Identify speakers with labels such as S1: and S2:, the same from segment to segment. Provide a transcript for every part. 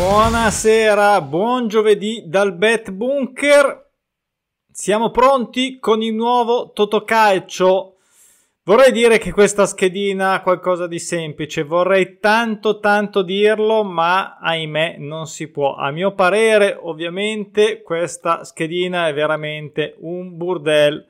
S1: Buonasera, buon giovedì dal Bet Bunker. Siamo pronti con il nuovo Totocalcio. Vorrei dire che questa schedina ha qualcosa di semplice, vorrei tanto tanto dirlo, ma ahimè non si può. A mio parere, ovviamente, questa schedina è veramente un burdel.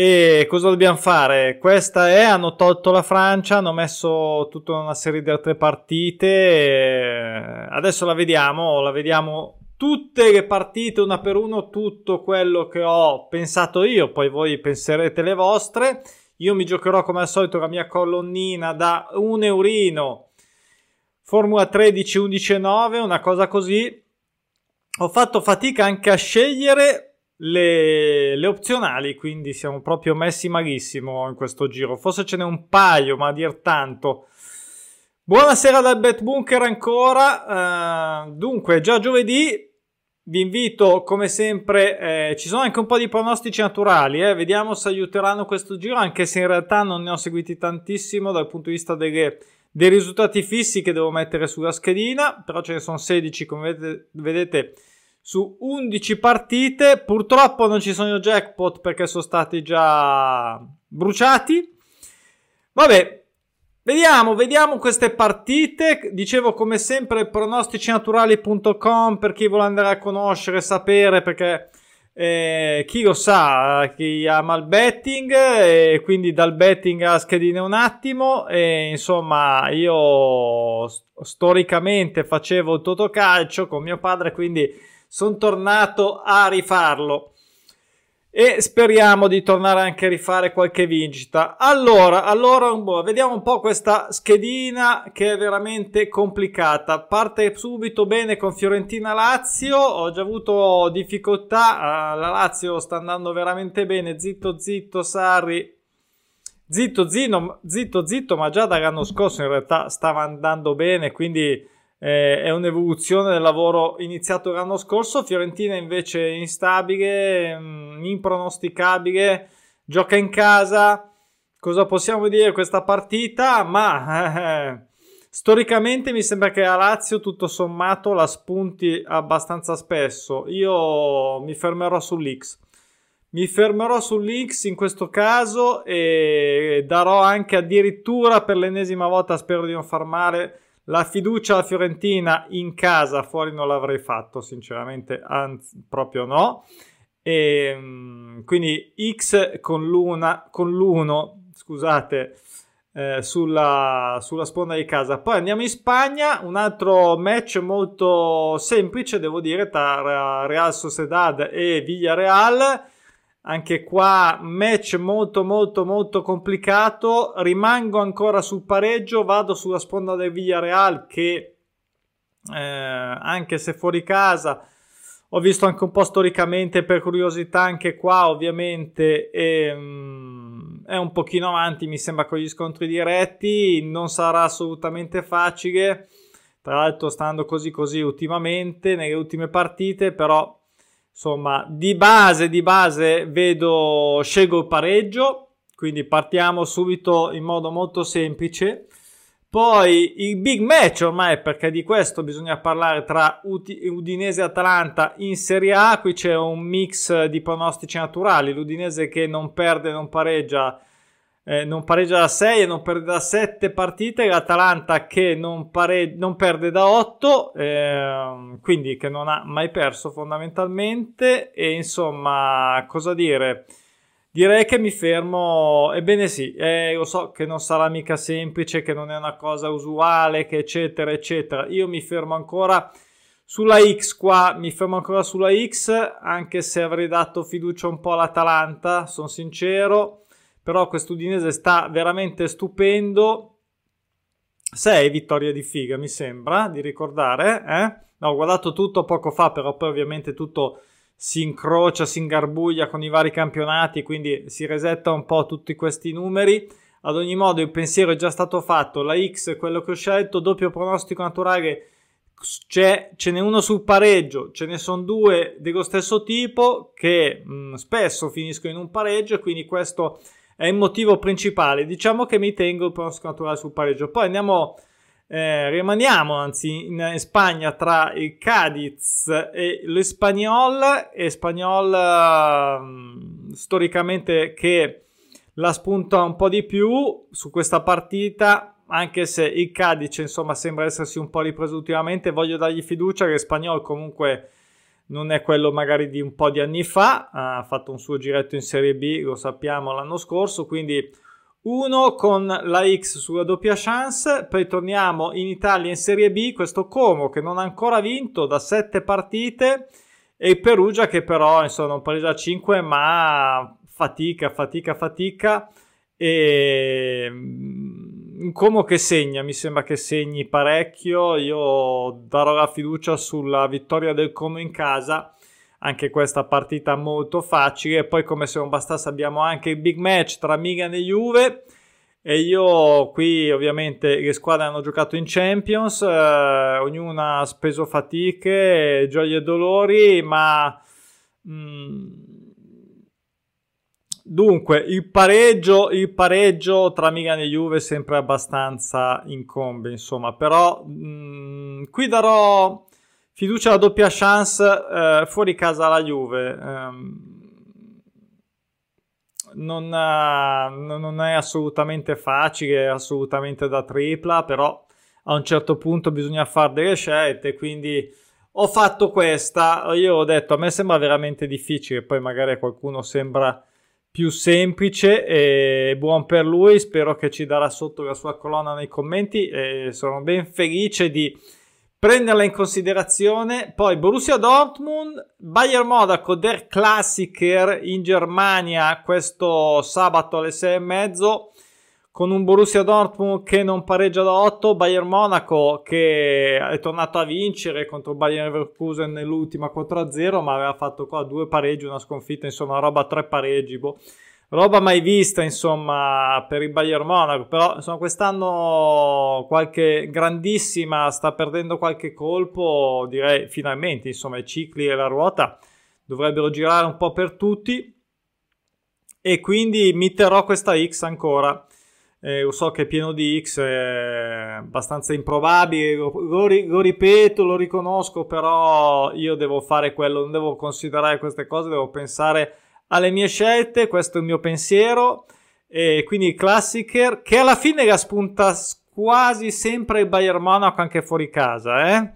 S1: E cosa dobbiamo fare? Questa è, hanno tolto la Francia, hanno messo tutta una serie di altre partite. Adesso la vediamo, la vediamo tutte le partite una per uno, tutto quello che ho pensato io, poi voi penserete le vostre. Io mi giocherò come al solito la mia colonnina da un eurino, Formula 13, 11 e 9, una cosa così. Ho fatto fatica anche a scegliere le, le, opzionali, quindi siamo proprio messi malissimo in questo giro. Forse ce n'è un paio, ma a dir tanto. Buonasera dal Bet Bunker ancora. Uh, dunque, già giovedì vi invito come sempre, eh, ci sono anche un po' di pronostici naturali, eh. vediamo se aiuteranno questo giro, anche se in realtà non ne ho seguiti tantissimo dal punto di vista delle, dei risultati fissi che devo mettere sulla schedina, però ce ne sono 16 come vedete, vedete su 11 partite. Purtroppo non ci sono jackpot perché sono stati già bruciati. Vabbè, vediamo, vediamo queste partite. Dicevo come sempre pronosticinaturali.com per chi vuole andare a conoscere, sapere perché eh, chi lo sa, chi ama il betting e quindi dal betting a schedine un attimo e insomma io storicamente facevo il totocalcio con mio padre quindi sono tornato a rifarlo e speriamo di tornare anche a rifare qualche vincita. Allora, allora vediamo un po' questa schedina che è veramente complicata. Parte subito bene con Fiorentina Lazio, ho già avuto difficoltà, uh, la Lazio sta andando veramente bene, zitto zitto Sarri. Zitto, zitto, zitto, zitto, ma già dall'anno scorso in realtà stava andando bene, quindi eh, è un'evoluzione del lavoro iniziato l'anno scorso. Fiorentina invece è instabile, mh, mm, impronosticabile, gioca in casa. Cosa possiamo dire di questa partita? Ma eh, storicamente mi sembra che a Lazio tutto sommato la spunti abbastanza spesso. Io mi fermerò sull'X. Mi fermerò sull'X in questo caso e darò anche addirittura per l'ennesima volta, spero di non far male, la fiducia alla Fiorentina in casa, fuori non l'avrei fatto, sinceramente, anzi, proprio no. E, ehm, quindi X con, l'una, con l'1, scusate, eh, sulla, sulla sponda di casa. Poi andiamo in Spagna, un altro match molto semplice, devo dire, tra Real Sociedad e Villarreal anche qua match molto molto molto complicato. Rimango ancora sul pareggio vado sulla sponda del Villarreal che eh, anche se fuori casa ho visto anche un po' storicamente per curiosità anche qua ovviamente mm, è un pochino avanti mi sembra con gli scontri diretti. Non sarà assolutamente facile. Tra l'altro stando così così ultimamente nelle ultime partite però Insomma, di base, di base vedo, scelgo il pareggio, quindi partiamo subito in modo molto semplice. Poi il big match ormai, perché di questo bisogna parlare tra Udinese e Atalanta in Serie A. Qui c'è un mix di pronostici naturali. L'Udinese che non perde, non pareggia eh, non pareggia da 6 e non perde da 7 partite, l'Atalanta che non, pare- non perde da 8, eh, quindi che non ha mai perso fondamentalmente. E insomma cosa dire? Direi che mi fermo, ebbene sì, eh, lo so che non sarà mica semplice, che non è una cosa usuale, che eccetera eccetera, io mi fermo ancora sulla X qua, mi fermo ancora sulla X, anche se avrei dato fiducia un po' all'Atalanta, sono sincero però questo Udinese sta veramente stupendo. 6 vittorie di figa, mi sembra di ricordare. Eh? No, ho guardato tutto poco fa, però poi ovviamente tutto si incrocia, si ingarbuglia con i vari campionati, quindi si resetta un po' tutti questi numeri. Ad ogni modo, il pensiero è già stato fatto. La X è quello che ho scelto, doppio pronostico naturale. C'è, ce n'è uno sul pareggio, ce ne sono due dello stesso tipo che mh, mm, spesso finiscono in un pareggio quindi questo è il motivo principale. Diciamo che mi tengo il pronostico naturale sul pareggio. Poi andiamo Eh, rimaniamo anzi in, Spagna tra il Cadiz e l'Espagnol. Espagnol uh, storicamente che la spunta un po' di più su questa partita, anche se il Cadiz insomma sembra essersi un po' ripreso ultimamente. Voglio dargli fiducia che Spagnol comunque non è quello magari di un po' di anni fa, ha fatto un suo giretto in Serie B, lo sappiamo l'anno scorso, quindi uno con la X sulla doppia chance, poi torniamo in Italia in Serie B, questo Como che non ha ancora vinto da sette partite e Perugia che però insomma non pareggia 5 ma fatica, fatica, fatica e mm, Como che segna, mi sembra che segni parecchio, io darò la fiducia sulla vittoria del Como in casa anche questa partita molto facile. Poi, come se non bastasse, abbiamo anche il big match tra Milan e Juve. E io qui, ovviamente, le squadre hanno giocato in Champions, eh, ognuna ha speso fatiche, gioie e dolori, ma. Mm, Dunque, il pareggio, il pareggio, tra Milan e Juve è sempre abbastanza incombe, insomma, però mh, qui darò Fiducia alla doppia chance eh, fuori casa alla Juve. Um, non, uh, non, è assolutamente facile, è assolutamente da tripla, però a un certo punto bisogna fare delle scelte, quindi ho fatto questa. Io ho detto, a me sembra veramente difficile, poi magari a qualcuno sembra più semplice e buon per lui. Spero che ci darà sotto la sua colonna nei commenti e sono ben felice di prenderla in considerazione. Poi Borussia Dortmund, Bayern Monaco, Der Klassiker in Germania questo sabato alle 6 e mezzo con un Borussia Dortmund che non pareggia da 8, Bayern Monaco che è tornato a vincere contro Bayern Leverkusen nell'ultima 4-0 ma aveva fatto qua due pareggi, una sconfitta, insomma roba tre pareggi. Boh roba mai vista insomma per il Bayern Monaco però insomma quest'anno qualche grandissima sta perdendo qualche colpo direi finalmente insomma i cicli e la ruota dovrebbero girare un po' per tutti e quindi mi terrò questa X ancora eh, lo so che è pieno di X è abbastanza improbabile lo, lo, lo ripeto lo riconosco però io devo fare quello non devo considerare queste cose devo pensare alle mie scelte, questo è il mio pensiero. E quindi Classicer, che alla fine la spunta quasi sempre il Bayern Monaco anche fuori casa, eh?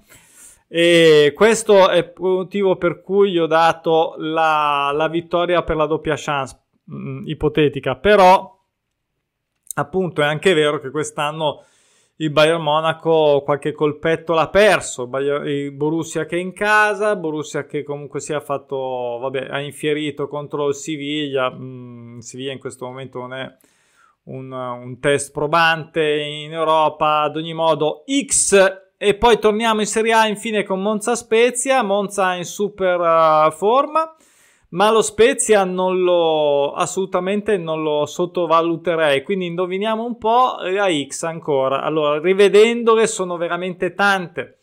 S1: E questo è il motivo per cui gli ho dato la, la vittoria per la doppia chance mh, mm, ipotetica. Però, appunto, è anche vero che quest'anno il Bayern Monaco qualche colpetto l'ha perso, il Borussia che è in casa, Borussia che comunque si è fatto, vabbè, ha infierito contro il Siviglia, mm, Siviglia in questo momento non è un, un, test probante in Europa, ad ogni modo X. E poi torniamo in Serie A infine con Monza Spezia, Monza in super uh, forma ma lo Spezia non lo assolutamente non lo sottovaluterei. Quindi indoviniamo un po' la X ancora. Allora rivedendole sono veramente tante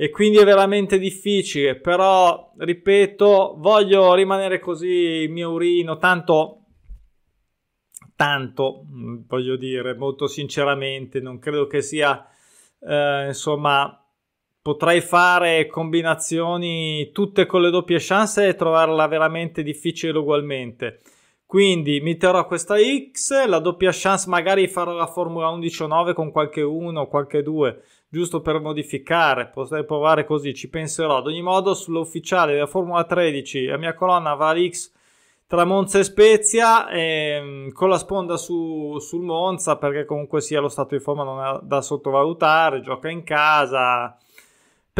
S1: e quindi è veramente difficile però ripeto voglio rimanere così mio urino tanto tanto voglio dire molto sinceramente non credo che sia eh, insomma potrei fare combinazioni tutte con le doppie chance e trovarla veramente difficile ugualmente. Quindi mi terrò questa X, la doppia chance magari farò la Formula 11 o 9 con qualche 1 o qualche 2, giusto per modificare, potrei provare così, ci penserò. Ad ogni modo sull'ufficiale della Formula 13 la mia colonna avrà l'X tra Monza e Spezia e, mm, con la sponda su, sul Monza perché comunque sia lo stato di forma non è da sottovalutare, gioca in casa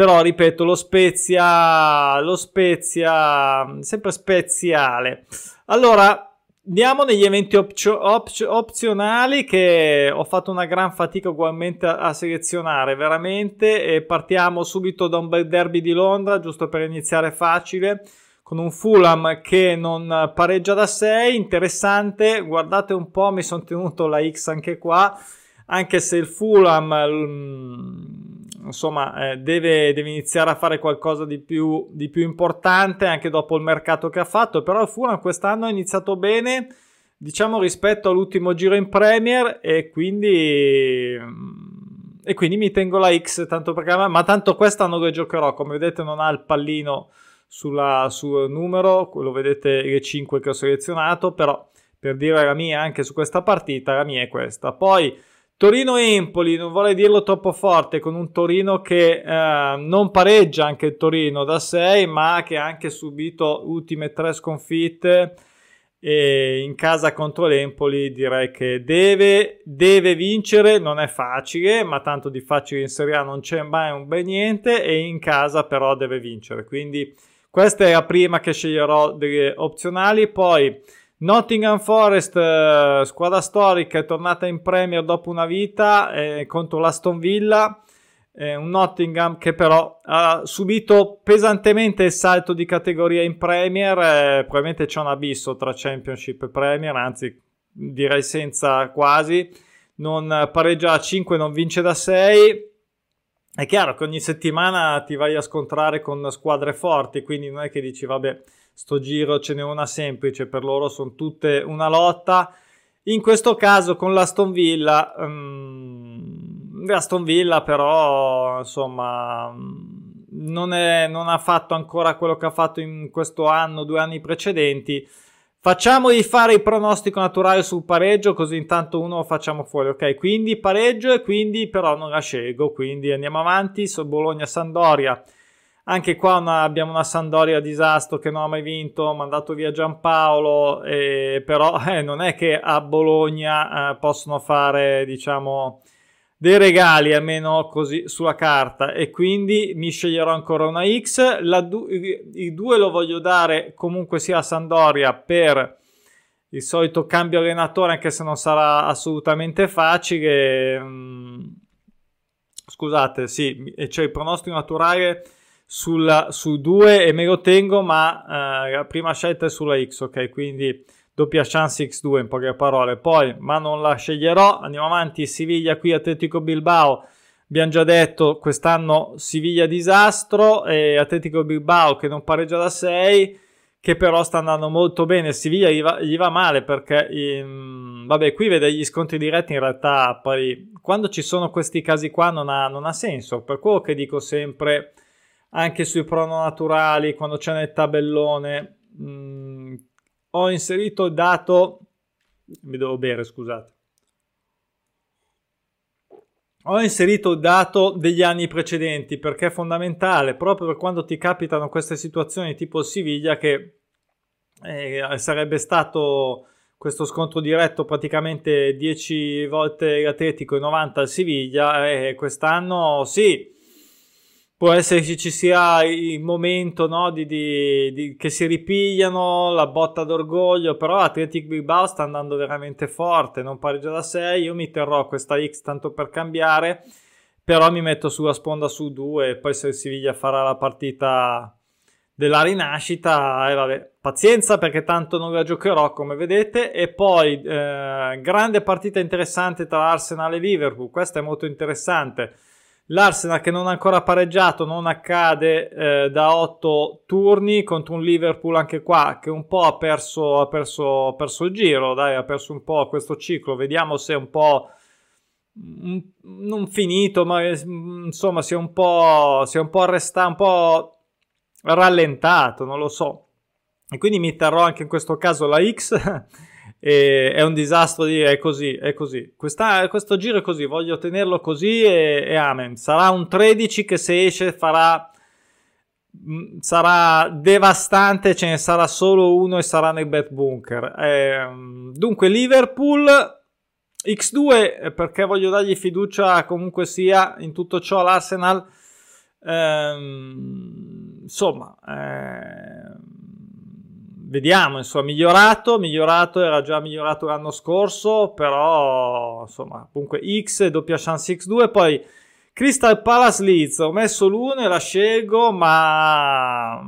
S1: però ripeto, lo Spezia, lo Spezia, sempre speziale. Allora, andiamo negli eventi opzio, opzio, opzionali che ho fatto una gran fatica ugualmente a, a, selezionare, veramente. E partiamo subito da un bel derby di Londra, giusto per iniziare facile, con un Fulham che non pareggia da 6, interessante. Guardate un po', mi sono tenuto la X anche qua, anche se il Fulham insomma, eh, deve, deve, iniziare a fare qualcosa di più, di più, importante anche dopo il mercato che ha fatto. Però il Fulham quest'anno ha iniziato bene, diciamo, rispetto all'ultimo giro in Premier e quindi mm, e quindi mi tengo la X tanto perché ma tanto quest'anno che giocherò come vedete non ha il pallino sulla, sul numero lo vedete le 5 che ho selezionato però per dire la mia anche su questa partita la mia è questa poi Torino-Empoli, non vorrei dirlo troppo forte, con un Torino che eh, non pareggia anche il Torino da 6, ma che ha anche subito ultime tre sconfitte e in casa contro l'Empoli direi che deve, deve, vincere, non è facile, ma tanto di facile in Serie A non c'è mai un bel niente e in casa però deve vincere. Quindi questa è la prima che sceglierò delle opzionali, poi Nottingham Forest, eh, squadra storica, è tornata in Premier dopo una vita eh, contro l'Aston Villa. Eh, un Nottingham che però ha subito pesantemente il salto di categoria in Premier. Eh, probabilmente c'è un abisso tra Championship e Premier, anzi, direi senza quasi. Non pareggia a 5, non vince da 6. È chiaro che ogni settimana ti vai a scontrare con squadre forti, quindi non è che dici, vabbè sto giro ce n'è una semplice, per loro sono tutte una lotta. In questo caso con l'Aston Villa, um, l'Aston Villa però insomma non, è, non ha fatto ancora quello che ha fatto in questo anno, due anni precedenti. Facciamogli fare il pronostico naturale sul pareggio, così intanto uno lo facciamo fuori. Ok, quindi pareggio e quindi però non la scelgo. Quindi andiamo avanti. Su Bologna-Sandoria. Anche qua una, abbiamo una Sandoria disastro che non ha mai vinto, mandato via Giampaolo, eh, però eh, non è che a Bologna eh, possono fare, diciamo, dei regali, almeno così sulla carta, e quindi mi sceglierò ancora una X. Du- I due lo voglio dare comunque sia a Sandoria per il solito cambio allenatore, anche se non sarà assolutamente facile. Mm, scusate, sì, c'è il pronostico naturale sulla, su 2 e me lo tengo, ma eh, la prima scelta è sulla X, ok? Quindi doppia chance X2 in poche parole. Poi, ma non la sceglierò, andiamo avanti, Siviglia qui, Atletico Bilbao. Abbiamo già detto, quest'anno Siviglia disastro e Atletico Bilbao che non pareggia da 6, che però sta andando molto bene. Siviglia gli va, gli va male perché, in, vabbè, qui vede gli scontri diretti in realtà, poi quando ci sono questi casi qua non ha, non ha senso. Per quello che dico sempre anche sui prononaturali quando c'è nel tabellone. Mh, mm, ho inserito il dato mi devo bere scusate. Ho inserito il dato degli anni precedenti perché è fondamentale proprio per quando ti capitano queste situazioni tipo Siviglia che eh, sarebbe stato questo scontro diretto praticamente 10 volte l'Atletico e 90 al Siviglia e quest'anno sì può essere che ci sia il momento no, di, di, di, che si ripigliano, la botta d'orgoglio, però Athletic Bilbao sta andando veramente forte, non pareggia da 6, io mi terrò questa X tanto per cambiare, però mi metto sulla sponda su 2 e poi se Siviglia farà la partita della rinascita, eh, vabbè, pazienza perché tanto non la giocherò come vedete e poi eh, grande partita interessante tra Arsenal e Liverpool, questa è molto interessante L'Arsenal che non ha ancora pareggiato non accade eh, da otto turni contro un Liverpool anche qua che un po' ha perso, ha perso, ha perso il giro, dai, ha perso un po' questo ciclo. Vediamo se è un po' non finito, ma insomma si è un po', si è un po' arrestato, un po' rallentato, non lo so. E quindi mi terrò anche in questo caso la X e è un disastro dire è così, è così. Questa, questo giro è così, voglio tenerlo così e, e, amen. Sarà un 13 che se esce farà mm, sarà devastante, ce ne sarà solo uno e sarà nel bet bunker. Eh, dunque Liverpool X2 eh, perché voglio dargli fiducia comunque sia in tutto ciò l'Arsenal eh, insomma eh, vediamo, insomma, migliorato, migliorato, era già migliorato l'anno scorso, però, insomma, comunque X, doppia chance X2, poi Crystal Palace Leeds, ho messo l'uno e la scelgo, ma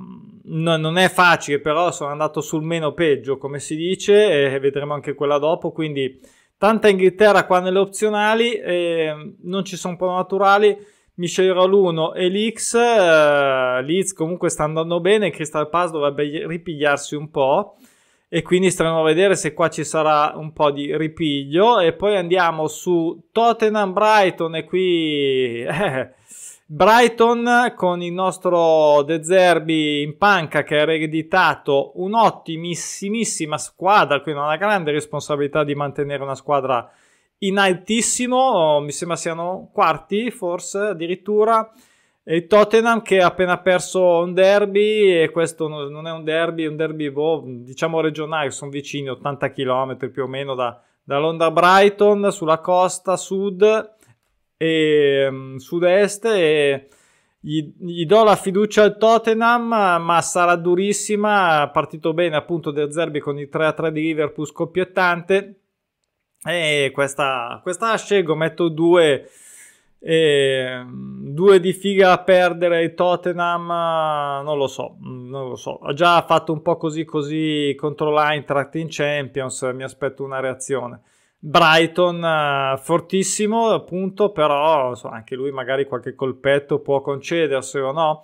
S1: no, non è facile, però sono andato sul meno peggio, come si dice, e vedremo anche quella dopo, quindi tanta Inghilterra qua nelle opzionali, non ci sono po' naturali, mi sceglierò l'1 e l'X. Uh, Leeds comunque sta andando bene. Crystal Pass dovrebbe ripigliarsi un po'. e quindi staremo a vedere se qua ci sarà un po' di ripiglio e poi andiamo su Tottenham Brighton e qui eh, Brighton con il nostro De Zerbi in panca che ha ereditato un'ottimissimissima squadra, quindi una grande responsabilità di mantenere una squadra in altissimo, mi sembra siano quarti forse addirittura. Il Tottenham che ha appena perso un derby e questo non è un derby, è un derby boh, diciamo regionale, sono vicini 80 km più o meno da, da Londra Brighton sulla costa sud e um, sud-est e gli, gli, do la fiducia al Tottenham ma sarà durissima, partito bene appunto del Zerbi con il 3-3 di Liverpool scoppiettante e questa, questa scelgo, metto due e due di figa a perdere Tottenham, non lo so, non lo so. Ha già fatto un po' così così contro l'Eintracht in Champions, mi aspetto una reazione. Brighton fortissimo, appunto, però so, anche lui magari qualche colpetto può concederselo, no?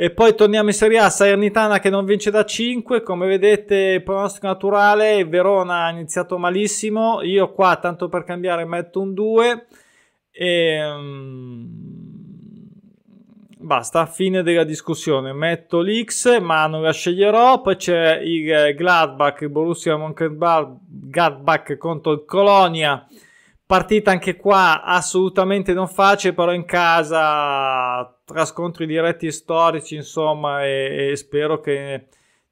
S1: E poi torniamo in Serie A, Salernitana che non vince da 5, come vedete pronostico naturale, Verona ha iniziato malissimo, io qua tanto per cambiare metto un 2 e um, basta, fine della discussione. Metto l'X, ma non la sceglierò. Poi c'è il Gladbach, il Borussia Mönchengladbach contro il Colonia. Partita anche qua assolutamente non facile, però in casa tra scontri diretti storici, insomma, e, e spero che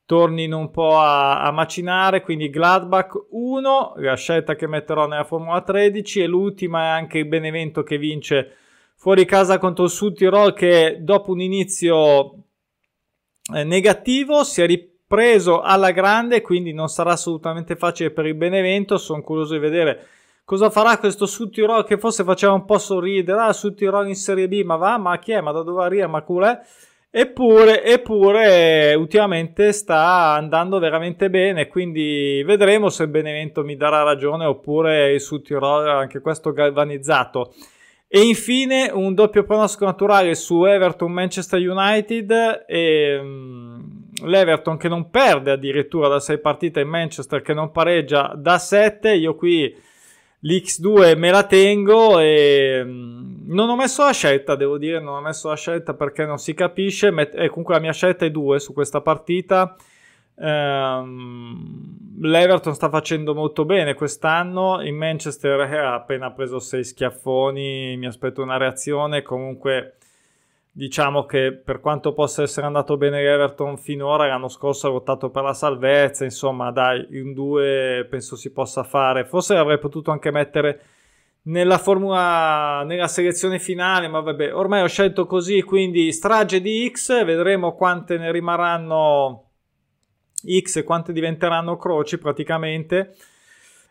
S1: tornino un po' a, a, macinare. Quindi Gladbach 1, la scelta che metterò nella Formula 13 e l'ultima è anche il Benevento che vince fuori casa contro il Sud Tirol che dopo un inizio eh, negativo si è ripreso alla grande, quindi non sarà assolutamente facile per il Benevento. Sono curioso di vedere cosa farà questo Sud Tirol che forse faceva un po' sorridere. Ah, Sud Tirol in Serie B, ma va, ma chi è? Ma da dove arriva? Ma è? Eppure, eppure, ultimamente sta andando veramente bene, quindi vedremo se Benevento mi darà ragione oppure il Sud Tirol, anche questo galvanizzato. E infine un doppio pronostico naturale su Everton Manchester United e um, l'Everton che non perde addirittura da 6 partite in Manchester che non pareggia da 7. Io qui l'X2 me la tengo e mm, non ho messo la scelta, devo dire, non ho messo la scelta perché non si capisce, e eh, comunque la mia scelta è 2 su questa partita. Um, L'Everton sta facendo molto bene quest'anno, in Manchester ha appena preso 6 schiaffoni, mi aspetto una reazione, comunque diciamo che per quanto possa essere andato bene l'Everton finora, l'anno scorso ha lottato per la salvezza, insomma dai, in due penso si possa fare, forse avrei potuto anche mettere nella formula, nella selezione finale, ma vabbè, ormai ho scelto così, quindi strage di X, vedremo quante ne rimarranno X e quante diventeranno croci praticamente.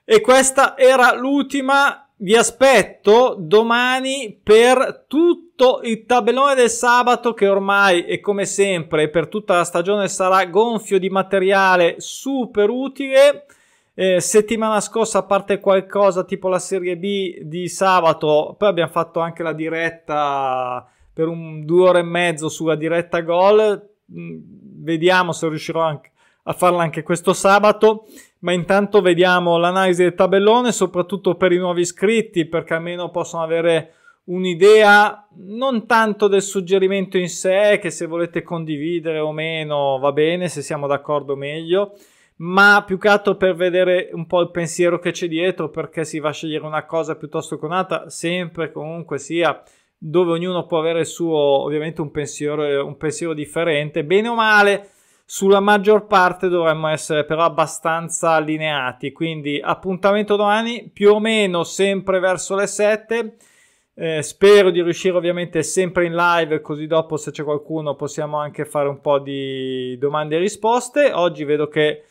S1: E questa era l'ultima vi aspetto domani per tutto il tabellone del sabato che ormai e come sempre per tutta la stagione sarà gonfio di materiale super utile. Eh, settimana scorsa, a parte qualcosa tipo la Serie B di sabato, poi abbiamo fatto anche la diretta per un due ore e mezzo sulla diretta gol. Mm, vediamo se riuscirò anche a farla anche questo sabato ma intanto vediamo l'analisi del tabellone, soprattutto per i nuovi iscritti, perché almeno possono avere un'idea non tanto del suggerimento in sé, che se volete condividere o meno va bene, se siamo d'accordo meglio, ma più che altro per vedere un po' il pensiero che c'è dietro, perché si va a scegliere una cosa piuttosto che un'altra, sempre comunque sia dove ognuno può avere il suo, ovviamente un pensiero, un pensiero differente, bene o male sulla maggior parte dovremmo essere però abbastanza allineati, quindi appuntamento domani più o meno sempre verso le 7. Eh, spero di riuscire ovviamente sempre in live, così dopo se c'è qualcuno possiamo anche fare un po' di domande e risposte. Oggi vedo che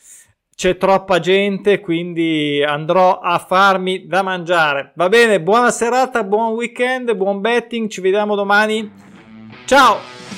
S1: c'è troppa gente, quindi andrò a farmi da mangiare. Va bene, buona serata, buon weekend, buon betting, ci vediamo domani. Ciao!